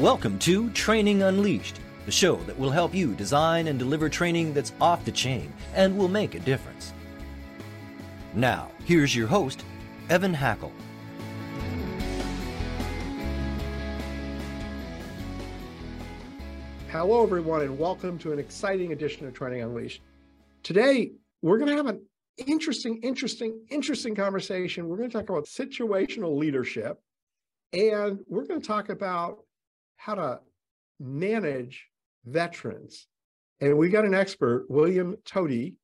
Welcome to Training Unleashed, the show that will help you design and deliver training that's off the chain and will make a difference. Now, here's your host, Evan Hackel. Hello, everyone, and welcome to an exciting edition of Training Unleashed. Today, we're going to have an interesting, interesting, interesting conversation. We're going to talk about situational leadership, and we're going to talk about how to manage veterans. And we got an expert, William Toti.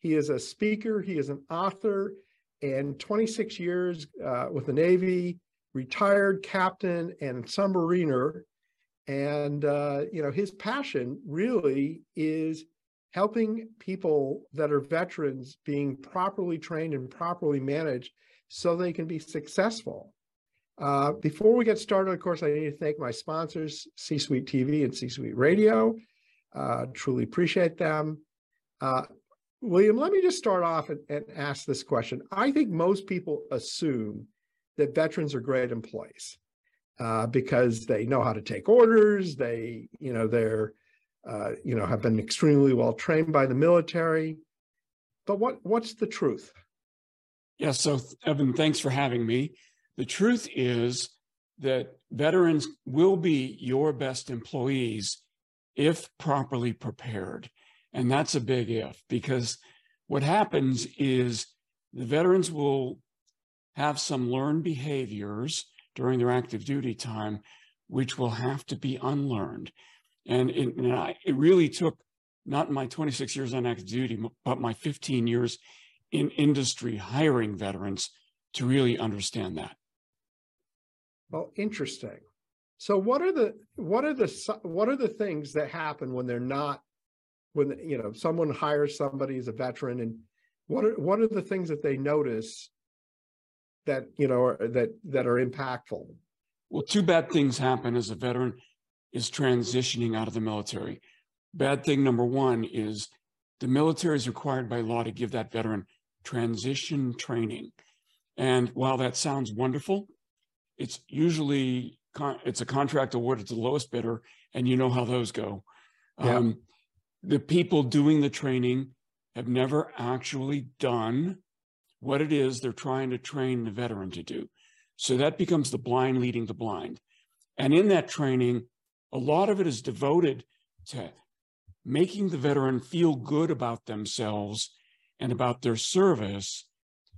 He is a speaker, he is an author, and 26 years uh, with the Navy, retired captain and submariner. And, uh, you know, his passion really is helping people that are veterans being properly trained and properly managed so they can be successful. Uh, before we get started, of course, I need to thank my sponsors, C Suite TV and C Suite Radio. Uh, truly appreciate them. Uh, William, let me just start off and, and, ask this question. I think most people assume that veterans are great employees uh, because they know how to take orders. They, you know, they're, uh, you know, have been extremely well trained by the military. But what what's the truth? Yeah. So, Evan, thanks for having me. The truth is that veterans will be your best employees if properly prepared. And that's a big if, because what happens is the veterans will have some learned behaviors during their active duty time, which will have to be unlearned. And it, and I, it really took not my 26 years on active duty, but my 15 years in industry hiring veterans to really understand that. Well, interesting. So what are the what are the what are the things that happen when they're not when you know someone hires somebody as a veteran and what are what are the things that they notice that you know are, that that are impactful? Well, two bad things happen as a veteran is transitioning out of the military. Bad thing number one is the military is required by law to give that veteran transition training. And while that sounds wonderful, it's usually it's a contract awarded to the lowest bidder, and you know how those go. Yeah. Um, the people doing the training have never actually done what it is they're trying to train the veteran to do. So that becomes the blind leading the blind. And in that training, a lot of it is devoted to making the veteran feel good about themselves and about their service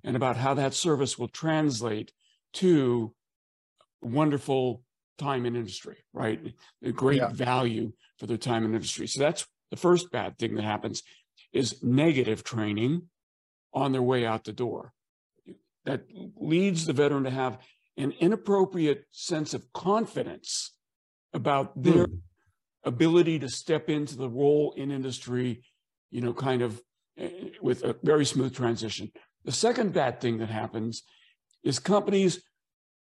and about how that service will translate to wonderful time in industry, right? A great yeah. value for their time in industry. So that's the first bad thing that happens is negative training on their way out the door. That leads the veteran to have an inappropriate sense of confidence about their hmm. ability to step into the role in industry, you know, kind of uh, with a very smooth transition. The second bad thing that happens is companies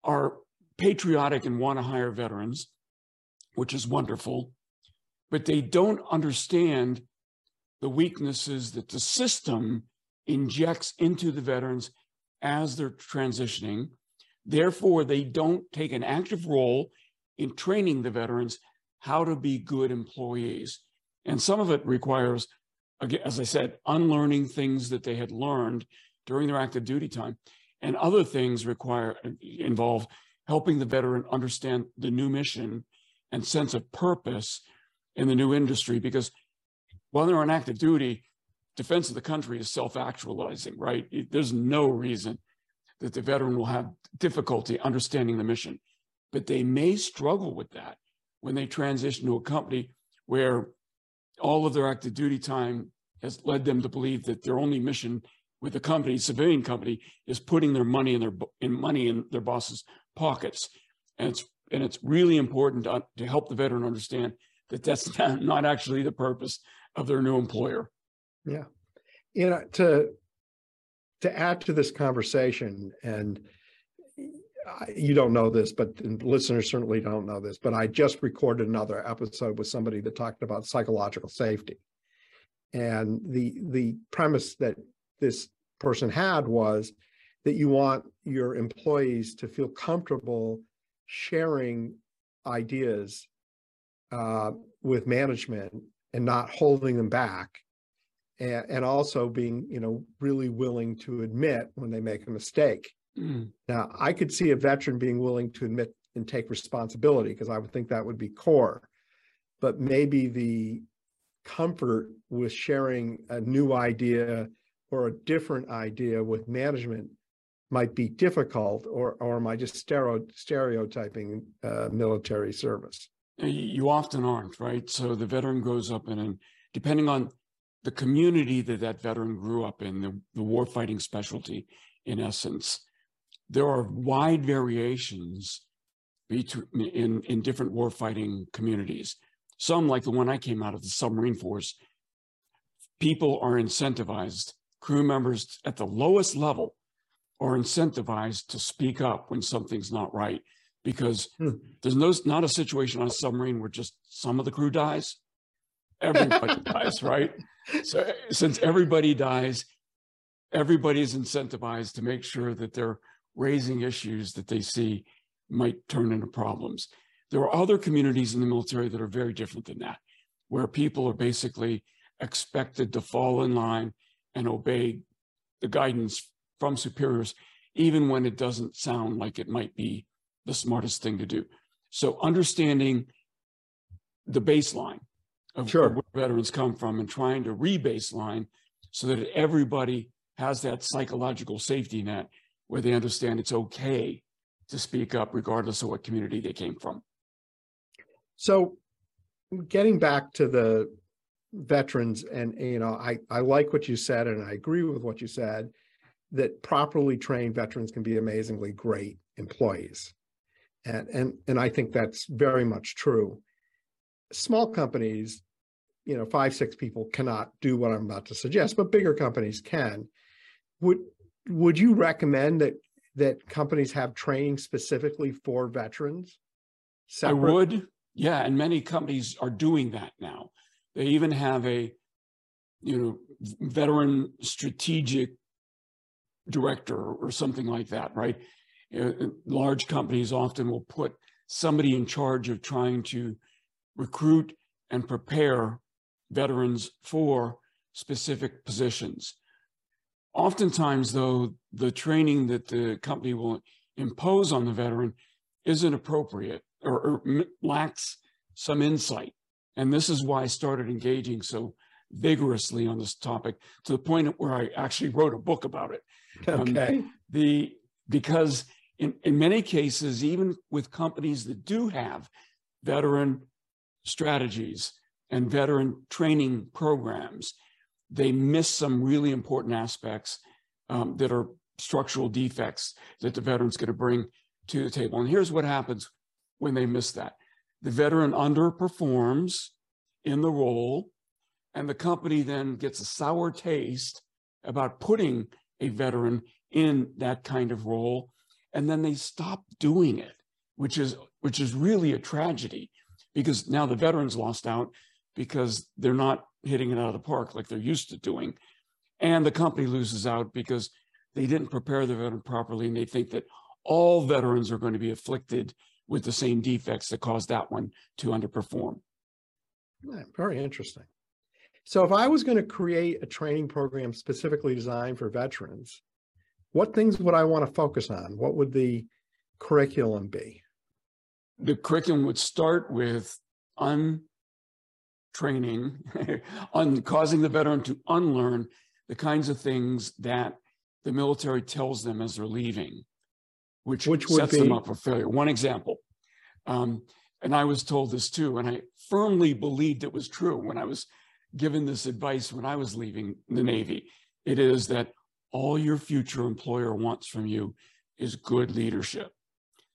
are patriotic and want to hire veterans, which is wonderful, but they don't understand the weaknesses that the system injects into the veterans as they're transitioning. Therefore, they don't take an active role in training the veterans how to be good employees. And some of it requires, as I said, unlearning things that they had learned during their active duty time. And other things require involve helping the veteran understand the new mission and sense of purpose in the new industry. Because while they're on active duty, defense of the country is self-actualizing, right? There's no reason that the veteran will have difficulty understanding the mission, but they may struggle with that when they transition to a company where all of their active duty time has led them to believe that their only mission with the company, civilian company, is putting their money in their in money in their boss's pockets. And it's, and it's really important to, to help the veteran understand that that's not, not actually the purpose of their new employer. Yeah. You uh, know, to, to add to this conversation and you don't know this, but listeners certainly don't know this, but I just recorded another episode with somebody that talked about psychological safety. And the the premise that this person had was that you want your employees to feel comfortable sharing ideas uh, with management and not holding them back. And, and also being you know really willing to admit when they make a mistake. Mm. now i could see a veteran being willing to admit and take responsibility because i would think that would be core. But maybe the comfort with sharing a new idea or a different idea with management might be difficult or or am i just stereo, stereotyping uh, military service? You often aren't right? So the veteran grows up in and depending on the community that that veteran grew up in the, the warfighting specialty in essence there are wide variations between in in different warfighting communities. Some like the one i came out of the submarine force people are incentivized crew members at the lowest level are incentivized to speak up when something's not right because hmm. there's no not a situation on a submarine where just some of the crew dies. Everybody dies right? So since everybody dies everybody is incentivized to make sure that they're raising issues that they see might turn into problems. There are other communities in the military that are very different than that where people are basically expected to fall in line and obey the guidance from superiors, even when it doesn't sound like it might be the smartest thing to do. So understanding the baseline of, sure. where veterans come from and trying to re-baseline so that everybody has that psychological safety net where they understand it's okay to speak up regardless of what community they came from. So getting back to the veterans and you know I I like what you said and I agree with what you said that properly trained veterans can be amazingly great employees. And, and, and I think that's very much true. Small companies, you know, five, six people cannot do what I'm about to suggest, but bigger companies can. Would, would you recommend that, that companies have training specifically for veterans? Separate? I would. Yeah. And many companies are doing that now. They even have a, you know, veteran strategic director or something like that, right? Uh, large companies often will put somebody in charge of trying to recruit and prepare veterans for specific positions. Oftentimes, though, the training that the company will impose on the veteran isn't appropriate or, or lacks some insight. And this is why I started engaging so vigorously on this topic to the point where I actually wrote a book about it. Um, okay. Um, the because in, in many cases, even with companies that do have veteran strategies and veteran training programs, they miss some really important aspects um, that are structural defects that the veteran's going to bring to the table. And here's what happens when they miss that. The veteran underperforms in the role, and the company then gets a sour taste about putting a veteran in that kind of role. And then they stop doing it which is which is really a tragedy because now the veterans lost out because they're not hitting it out of the park like they're used to doing. And the company loses out because they didn't prepare the veteran properly and they think that all veterans are going to be afflicted with the same defects that caused that one to underperform. Very interesting so if I was going to create a training program specifically designed for veterans, what things would I want to focus on? What would the curriculum be? The curriculum would start with untraining, on causing the veteran to unlearn the kinds of things that the military tells them as they're leaving, which, which sets be... them up for failure. One example, um, and I was told this too, and I firmly believed it was true when I was given this advice when I was leaving the Navy. It is that all your future employer wants from you is good leadership.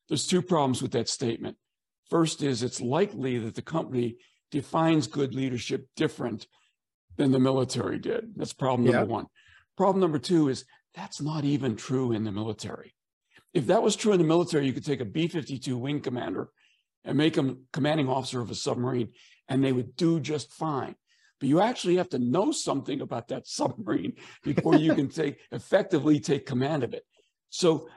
There's two problems with that statement. First is it's likely that the company defines good leadership different than the military did. That's problem number yeah. one. Problem number two is that's not even true in the military. If that was true in the military, you could take a B 52 wing commander and make him commanding officer of a submarine, and they would do just fine but you actually have to know something about that submarine before you can take effectively take command of it. So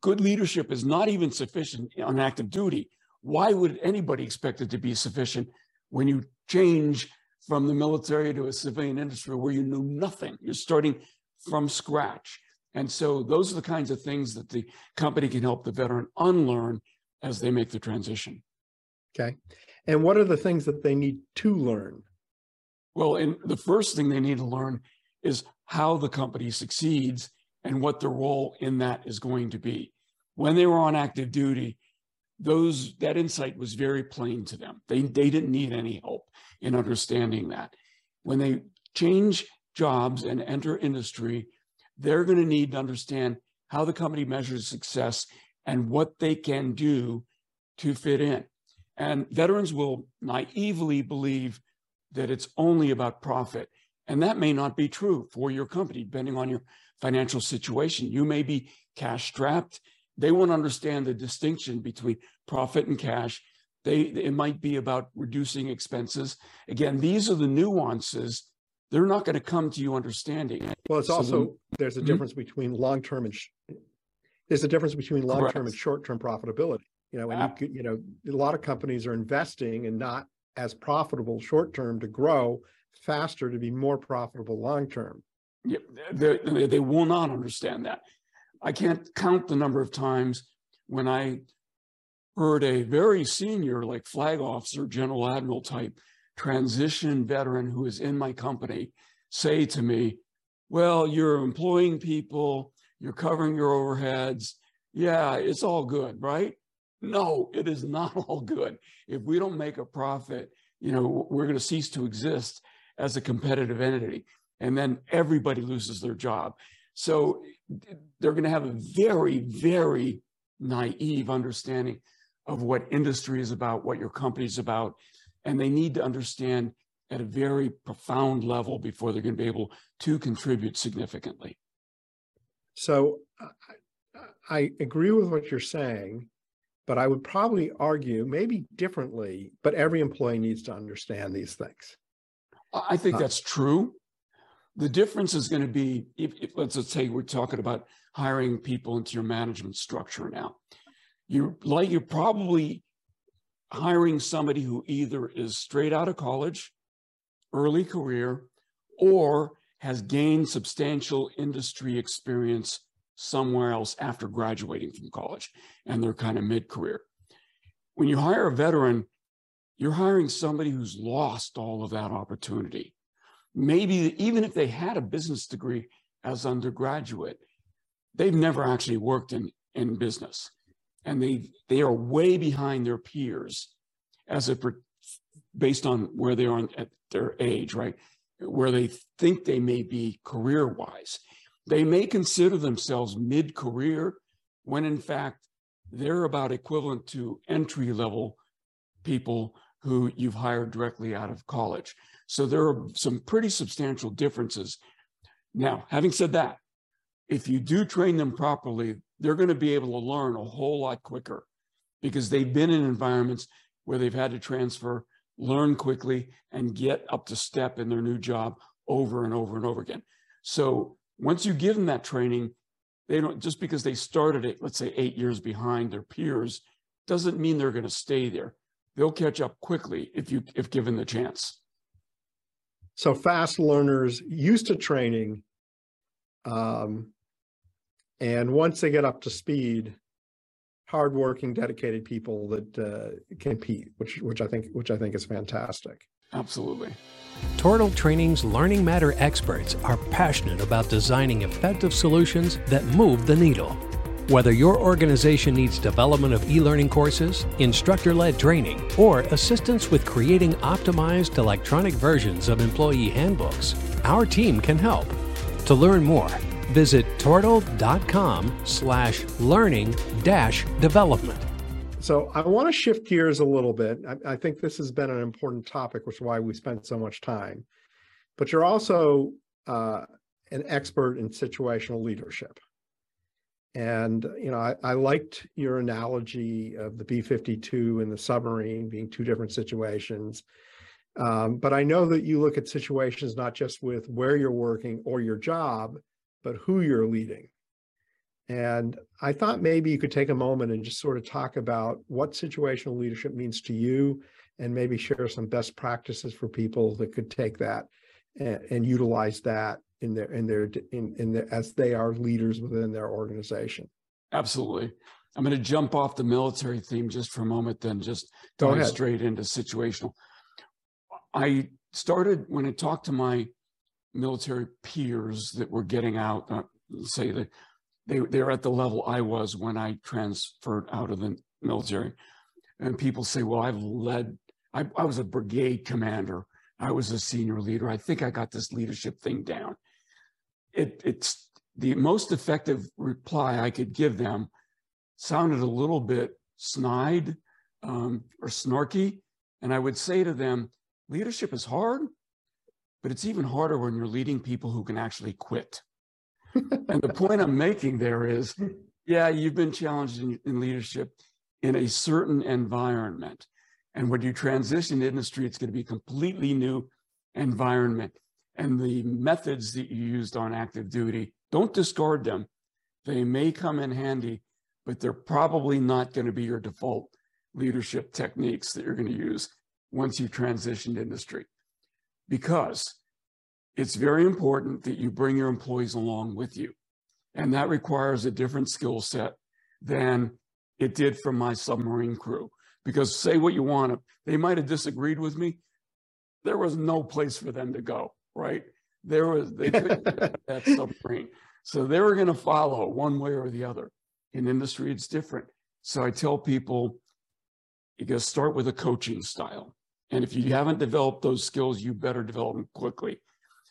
good leadership is not even sufficient on active duty. why would anybody expect it to be sufficient when you change from the military to a civilian industry where you knew nothing? You're starting from scratch. And so those are the kinds of things that the company can help the veteran unlearn as they make the transition. Okay. And what are the things that they need to learn? Well, and the first thing they need to learn is how the company succeeds and what their role in that is going to be. When they were on active duty, those that insight was very plain to them. They they didn't need any help in understanding that. When they change jobs and enter industry, they're going to need to understand how the company measures success and what they can do to fit in. And veterans will naively believe that it's only about profit. And that may not be true for your company, depending on your financial situation. You may be cash strapped. They won't understand the distinction between profit and cash. They, it might be about reducing expenses. Again, these are the nuances. They're not going to come to you understanding. Well, it's so also, then, there's a mm-hmm. difference between long-term and, sh- there's a difference between long-term and short-term profitability. You know, and you, you know, a lot of companies are investing and not as profitable short-term to grow faster to be more profitable long-term. Yeah, they, they will not understand that. I can't count the number of times when I heard a very senior, like flag officer, general admiral type transition veteran who is in my company say to me, Well, you're employing people, you're covering your overheads. Yeah, it's all good, right? No, it is not all good. If we don't make a profit, you know, we're going to cease to exist as a competitive entity. And then everybody loses their job. So they're going to have a very, very naive understanding of what industry is about, what your company is about. And they need to understand at a very profound level before they're going to be able to contribute significantly. So I agree with what you're saying, but I would probably argue, maybe differently, but every employee needs to understand these things. I think uh, that's true. The difference is going to be if, if let's, let's say we're talking about hiring people into your management structure now. You're like you're probably hiring somebody who either is straight out of college, early career, or has gained substantial industry experience somewhere else after graduating from college and they're kind of mid career. When you hire a veteran, you're hiring somebody who's lost all of that opportunity. Maybe even if they had a business degree as undergraduate, they've never actually worked in, in business and they they are way behind their peers as a based on where they are at their age, right? Where they think they may be career wise. They may consider themselves mid career when in fact they're about equivalent to entry level people who you've hired directly out of college. So there are some pretty substantial differences. Now, having said that, if you do train them properly, they're going to be able to learn a whole lot quicker because they've been in environments where they've had to transfer, learn quickly, and get up to step in their new job over and over and over again. So once you give them that training, they don't just because they started it, let's say eight years behind their peers, doesn't mean they're going to stay there. They'll catch up quickly if you if given the chance. So fast learners used to training, um, and once they get up to speed, hardworking, dedicated people that uh, compete, which which I think which I think is fantastic. Absolutely. Tortal Training's Learning Matter experts are passionate about designing effective solutions that move the needle. Whether your organization needs development of e learning courses, instructor led training, or assistance with creating optimized electronic versions of employee handbooks, our team can help. To learn more, visit tortal.com slash learning dash development. So I want to shift gears a little bit. I, I, think this has been an important topic, which is why we spent so much time. But you're also uh, an expert in situational leadership. And you know, I, I liked your analogy of the B-52 and the submarine being two different situations. Um, but I know that you look at situations not just with where you're working or your job, but who you're leading. And I thought maybe you could take a moment and just sort of talk about what situational leadership means to you and maybe share some best practices for people that could take that and, and utilize that in their in their in, in their, as they are leaders within their organization. Absolutely. I'm going to jump off the military theme just for a moment, then just go straight into situational. I started when I talked to my military peers that were getting out, uh, say that they they're at the level I was when I transferred out of the military, and people say, "Well, I've led. I, I was a brigade commander. I was a senior leader. I think I got this leadership thing down." It it's the most effective reply I could give them sounded a little bit snide um, or snarky. And I would say to them, leadership is hard, but it's even harder when you're leading people who can actually quit. And the point I'm making there is, yeah, you've been challenged in, in leadership in a certain environment. And when you transition to industry, it's going to be a completely new environment. And the methods that you used on active duty, don't discard them. They may come in handy but they're probably not going to be your default leadership techniques that you're going to use once you transition to industry. Because it's very important that you bring your employees along with you. And that requires a different skill set than it did from my submarine crew. Because say what you want, they might have disagreed with me. There was no place for them to go, right? There was, they couldn't that submarine. So they were going to follow one way or the other. In industry, it's different. So I tell people, you got to start with a coaching style. And if you haven't developed those skills, you better develop them quickly.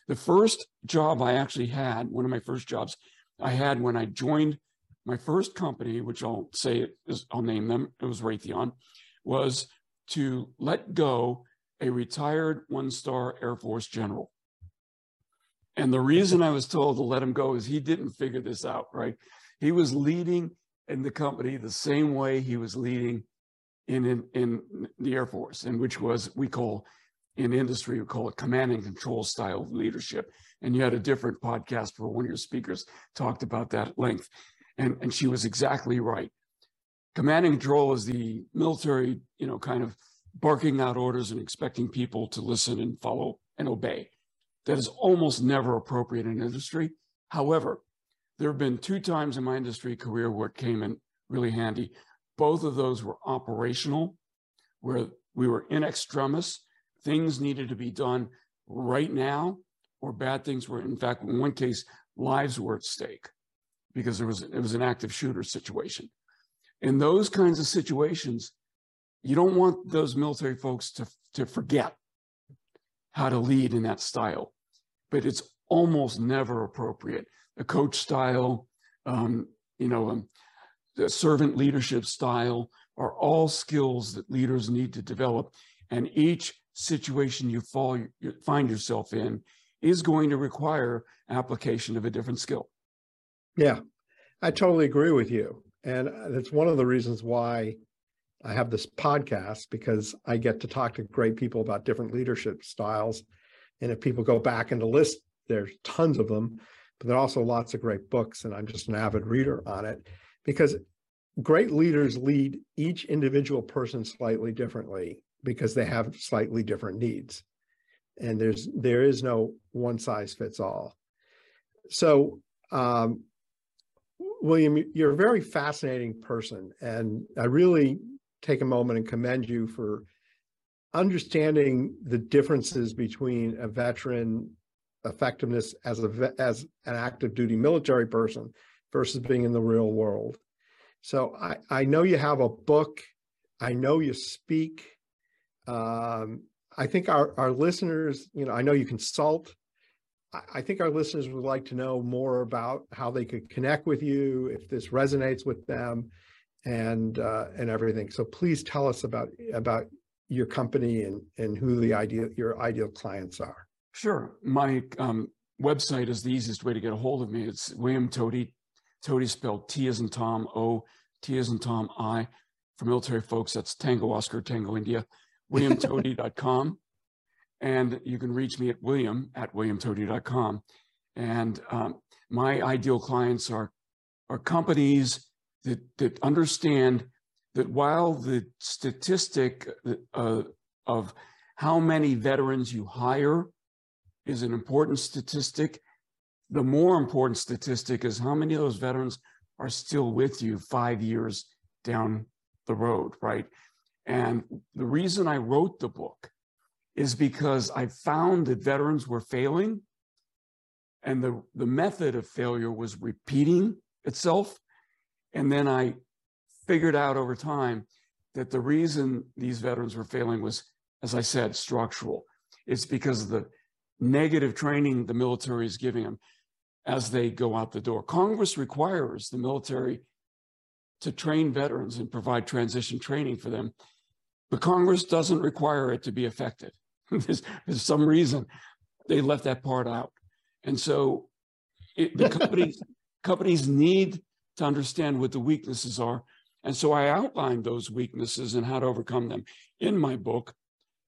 The first job I actually had, one of my first jobs I had when I joined my first company, which I'll say is, I'll name them, it was Raytheon, was to let go a retired one-star Air Force general. And the reason I was told to let him go is he didn't figure this out, right? He was leading in the company the same way he was leading in, in, in the Air Force, and which was, we call in industry, we call it command and control style of leadership. And you had a different podcast where one of your speakers talked about that at length. And, and she was exactly right. Command and control is the military, you know, kind of barking out orders and expecting people to listen and follow and obey. That is almost never appropriate in industry. However, there have been two times in my industry career where it came in really handy. Both of those were operational, where we were in extremis. Things needed to be done right now, or bad things were, in fact, in one case, lives were at stake because there was it was an active shooter situation. In those kinds of situations, you don't want those military folks to, to forget how to lead in that style, but it's almost never appropriate a coach style, um, you know, um, the servant leadership style are all skills that leaders need to develop. And each situation you fall, you find yourself in is going to require application of a different skill. Yeah, I totally agree with you. And uh, that's one of the reasons why I have this podcast because I get to talk to great people about different leadership styles. And if people go back the list, there's tons of them but there are also lots of great books, and I'm just an avid reader on it because great leaders lead each individual person slightly differently because they have slightly different needs. And there's there is no one size fits all. So um, William, you're a very fascinating person, and I really take a moment and commend you for understanding the differences between a veteran effectiveness as a as an active duty military person versus being in the real world. So I, I know you have a book. I know you speak. Um, I think our, our listeners, you know, I know you consult. I, think our listeners would like to know more about how they could connect with you, if this resonates with them, and uh, and everything. So please tell us about about your company and and who the ideal your ideal clients are. Sure. My um, website is the easiest way to get a hold of me. It's William Toti. Toti spelled T as in Tom, O, T as in Tom, I. For military folks, that's Tango Oscar, Tango India, williamtoti.com. and you can reach me at william at williamtoti.com. And um, my ideal clients are are companies that, that understand that while the statistic uh, of how many veterans you hire is an important statistic, the more important statistic is how many of those veterans are still with you five years down the road, right? And the reason I wrote the book is because I found that veterans were failing and the, the method of failure was repeating itself. And then I figured out over time that the reason these veterans were failing was, as I said, structural. It's because of the negative training the military is giving them as they go out the door. Congress requires the military to train veterans and provide transition training for them, but Congress doesn't require it to be effective. there's, there's some reason they left that part out. And so it, the companies, companies need to understand what the weaknesses are. And so I outlined those weaknesses and how to overcome them in my book,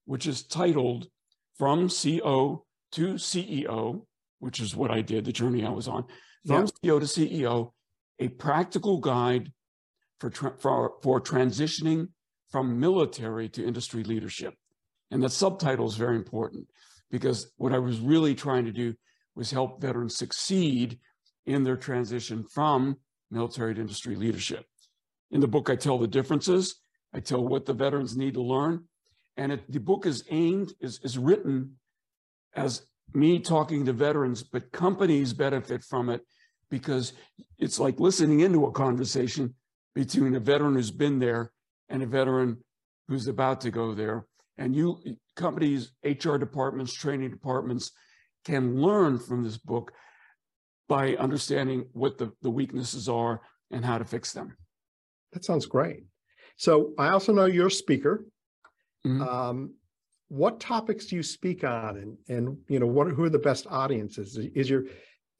which is titled From CO to CEO, which is what I did, the journey I was on, from yeah. CEO to CEO, a practical guide for, tra- for, for transitioning from military to industry leadership. And that subtitle is very important because what I was really trying to do was help veterans succeed in their transition from military to industry leadership. In the book, I tell the differences. I tell what the veterans need to learn. And it, the book is aimed, is, is written as me talking to veterans, but companies benefit from it because it's like listening into a conversation between a veteran who's been there and a veteran who's about to go there. And you companies, HR departments, training departments can learn from this book by understanding what the, the weaknesses are and how to fix them. That sounds great. So I also know you're a speaker. Mm-hmm. Um, what topics do you speak on and and you know what who are the best audiences is your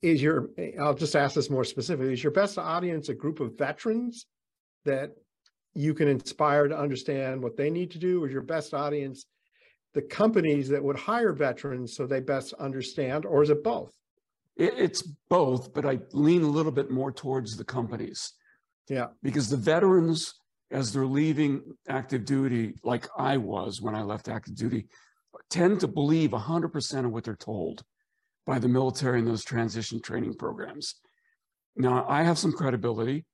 is your i'll just ask this more specifically is your best audience a group of veterans that you can inspire to understand what they need to do or is your best audience the companies that would hire veterans so they best understand or is it both it's both but i lean a little bit more towards the companies yeah because the veterans as they're leaving active duty, like I was when I left active duty, tend to believe 100% of what they're told by the military in those transition training programs. Now, I have some credibility.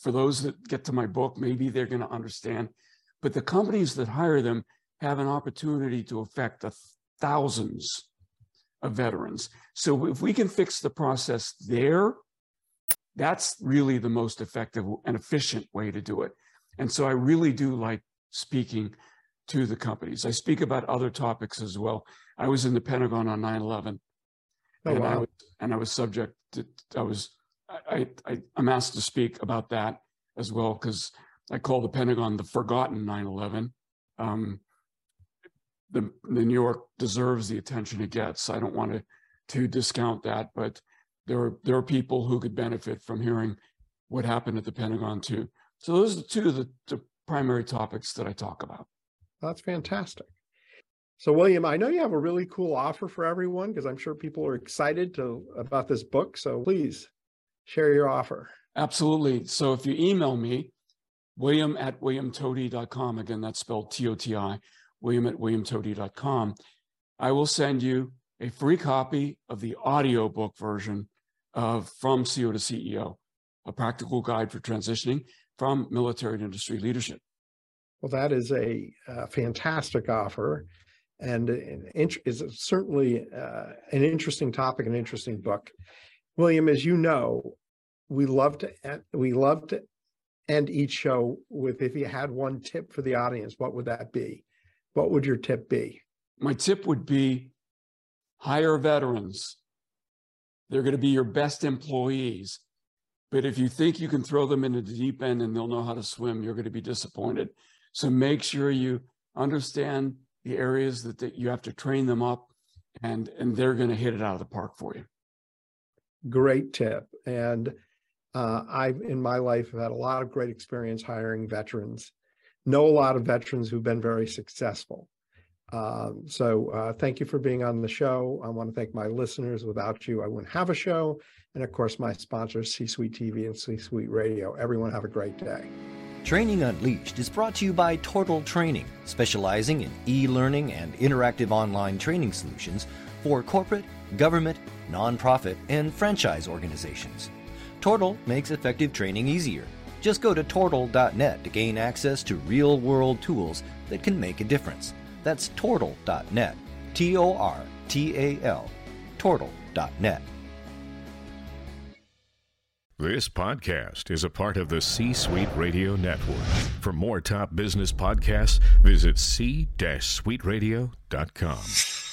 For those that get to my book, maybe they're going to understand. But the companies that hire them have an opportunity to affect the thousands of veterans. So if we can fix the process there, that's really the most effective and efficient way to do it. And so I really do like speaking to the companies. I speak about other topics as well. I was in the Pentagon on 9 11. Oh, and, wow. I was, and I was subject to, I was, I, I, I'm asked to speak about that as well because I call the Pentagon the forgotten 9 11. Um, the, the New York deserves the attention it gets. I don't want to, to discount that, but there are, there are people who could benefit from hearing what happened at the Pentagon too. So those are two of the, the primary topics that I talk about. That's fantastic. So William, I know you have a really cool offer for everyone because I'm sure people are excited to about this book. So please share your offer. Absolutely. So if you email me, William at williamtoti.com, again, that's spelled T-O-T-I, William at williamtoti.com, I will send you a free copy of the audiobook version of From CO to CEO, a practical guide for transitioning from military and industry leadership. Well, that is a, a fantastic offer and is certainly uh, an interesting topic, an interesting book. William, as you know, we love to we love to end each show with if you had one tip for the audience, what would that be? What would your tip be? My tip would be hire veterans. They're going to be your best employees. But if you think you can throw them into the deep end and they'll know how to swim, you're going to be disappointed. So make sure you understand the areas that, that you have to train them up and, and they're going to hit it out of the park for you. Great tip. And uh, I've in my life have had a lot of great experience hiring veterans. Know a lot of veterans who've been very successful. Um, so uh, thank you for being on the show. I want to thank my listeners. Without you, I wouldn't have a show. And of course, my sponsors, C Suite TV and C Suite Radio. Everyone have a great day. Training Unleashed is brought to you by Tortal Training, specializing in e learning and interactive online training solutions for corporate, government, nonprofit, and franchise organizations. Tortal makes effective training easier. Just go to tortal.net to gain access to real world tools that can make a difference. That's tortal.net. T O R T A L. Tortal.net. This podcast is a part of the C Suite Radio Network. For more top business podcasts, visit c-suiteradio.com.